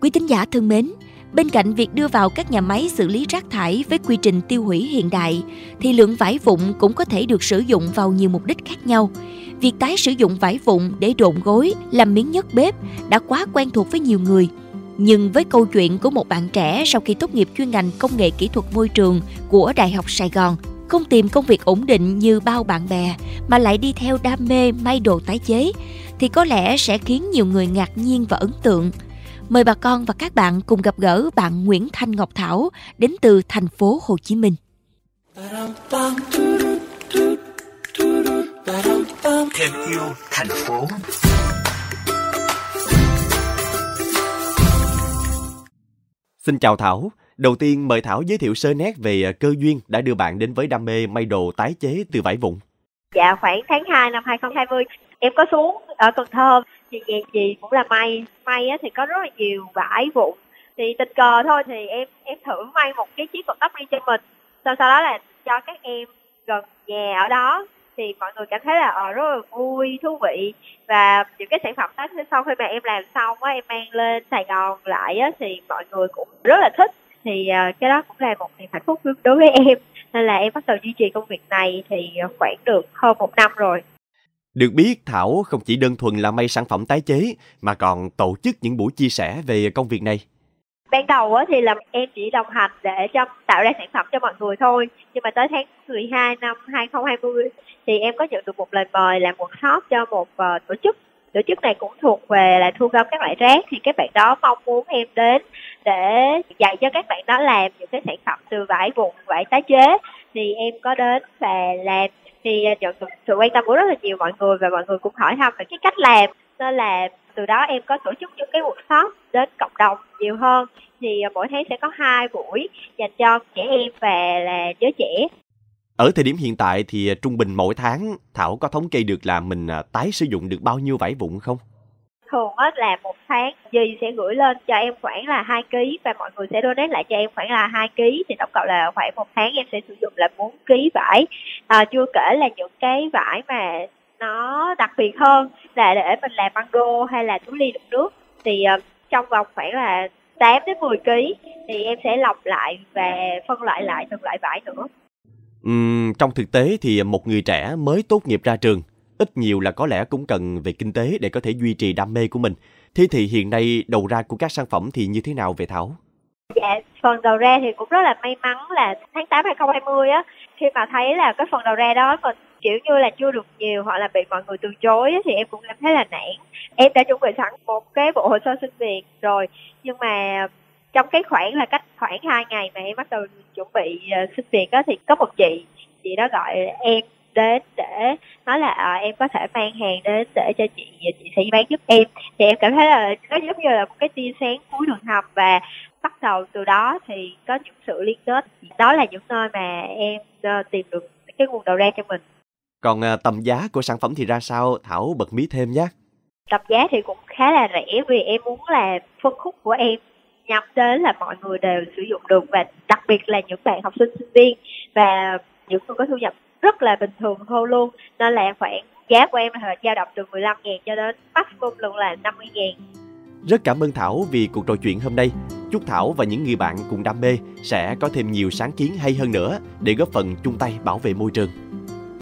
Quý tín giả thân mến, bên cạnh việc đưa vào các nhà máy xử lý rác thải với quy trình tiêu hủy hiện đại, thì lượng vải vụn cũng có thể được sử dụng vào nhiều mục đích khác nhau. Việc tái sử dụng vải vụn để độn gối, làm miếng nhấc bếp đã quá quen thuộc với nhiều người. Nhưng với câu chuyện của một bạn trẻ sau khi tốt nghiệp chuyên ngành công nghệ kỹ thuật môi trường của Đại học Sài Gòn, không tìm công việc ổn định như bao bạn bè mà lại đi theo đam mê may đồ tái chế thì có lẽ sẽ khiến nhiều người ngạc nhiên và ấn tượng. Mời bà con và các bạn cùng gặp gỡ bạn Nguyễn Thanh Ngọc Thảo đến từ thành phố Hồ Chí Minh. Thêm yêu thành phố Xin chào Thảo. Đầu tiên mời Thảo giới thiệu sơ nét về à, cơ duyên đã đưa bạn đến với đam mê may đồ tái chế từ vải vụn. Dạ khoảng tháng 2 năm 2020 em có xuống ở Cần Thơ thì nhà gì cũng là may. May á, thì có rất là nhiều vải vụn. Thì tình cờ thôi thì em em thử may một cái chiếc quần tóc riêng cho mình. Sau sau đó là cho các em gần nhà ở đó. Thì mọi người cảm thấy là ờ rất là vui thú vị. Và những cái sản phẩm đó sau khi mà em làm xong á em mang lên Sài Gòn lại á thì mọi người cũng rất là thích. Thì uh, cái đó cũng là một niềm hạnh phúc đối với em. Nên là em bắt đầu duy trì công việc này thì khoảng được hơn một năm rồi được biết, Thảo không chỉ đơn thuần là may sản phẩm tái chế, mà còn tổ chức những buổi chia sẻ về công việc này. Ban đầu thì là em chỉ đồng hành để cho tạo ra sản phẩm cho mọi người thôi. Nhưng mà tới tháng 12 năm 2020 thì em có nhận được một lời mời làm workshop cho một ờ, tổ chức tổ chức này cũng thuộc về là thu gom các loại rác thì các bạn đó mong muốn em đến để dạy cho các bạn đó làm những cái sản phẩm từ vải vụn vải tái chế thì em có đến và làm thì à, nhận được sự quan tâm của rất là nhiều mọi người và mọi người cũng hỏi thăm về cái cách làm. Nên là từ đó em có tổ chức những cái workshop đến cộng đồng nhiều hơn. Thì à, mỗi tháng sẽ có hai buổi dành cho trẻ em và là giới trẻ. Ở thời điểm hiện tại thì à, trung bình mỗi tháng Thảo có thống kê được là mình tái sử dụng được bao nhiêu vải vụn không? Thường á là một tháng dì sẽ gửi lên cho em khoảng là hai ký và mọi người sẽ donate lại cho em khoảng là hai ký. Thì tổng cộng là khoảng một tháng em sẽ sử dụng là bốn ký vải. À, chưa kể là những cái vải mà nó đặc biệt hơn là để mình làm băng đô hay là túi ly đựng nước. Thì uh, trong vòng khoảng là 8 đến 10 kg thì em sẽ lọc lại và phân loại lại từng loại vải nữa. Uhm, trong thực tế thì một người trẻ mới tốt nghiệp ra trường ít nhiều là có lẽ cũng cần về kinh tế để có thể duy trì đam mê của mình. Thế thì hiện nay đầu ra của các sản phẩm thì như thế nào về Thảo? Dạ, phần đầu ra thì cũng rất là may mắn là tháng 8 2020 á, khi mà thấy là cái phần đầu ra đó mình kiểu như là chưa được nhiều hoặc là bị mọi người từ chối á, thì em cũng cảm thấy là nản. Em đã chuẩn bị sẵn một cái bộ hồ sơ xin việc rồi, nhưng mà trong cái khoảng là cách khoảng 2 ngày mà em bắt đầu chuẩn bị ờ, xin việc á, thì có một chị, chị đó gọi em đến để nói là à, em có thể mang hàng đến để cho chị chị sẽ bán giúp em. Thì em cảm thấy là nó giống như là một cái tia sáng cuối đường hầm và bắt đầu từ đó thì có những sự liên kết. Đó là những nơi mà em uh, tìm được cái nguồn đầu ra cho mình. Còn uh, tầm giá của sản phẩm thì ra sao? Thảo bật mí thêm nhé. Tầm giá thì cũng khá là rẻ vì em muốn là phân khúc của em nhắm đến là mọi người đều sử dụng được và đặc biệt là những bạn học sinh sinh viên và những người có thu nhập rất là bình thường thôi luôn nên là khoảng giá của em là dao động từ 15 ngàn cho đến maximum luôn là 50 ngàn rất cảm ơn Thảo vì cuộc trò chuyện hôm nay. Chúc Thảo và những người bạn cùng đam mê sẽ có thêm nhiều sáng kiến hay hơn nữa để góp phần chung tay bảo vệ môi trường.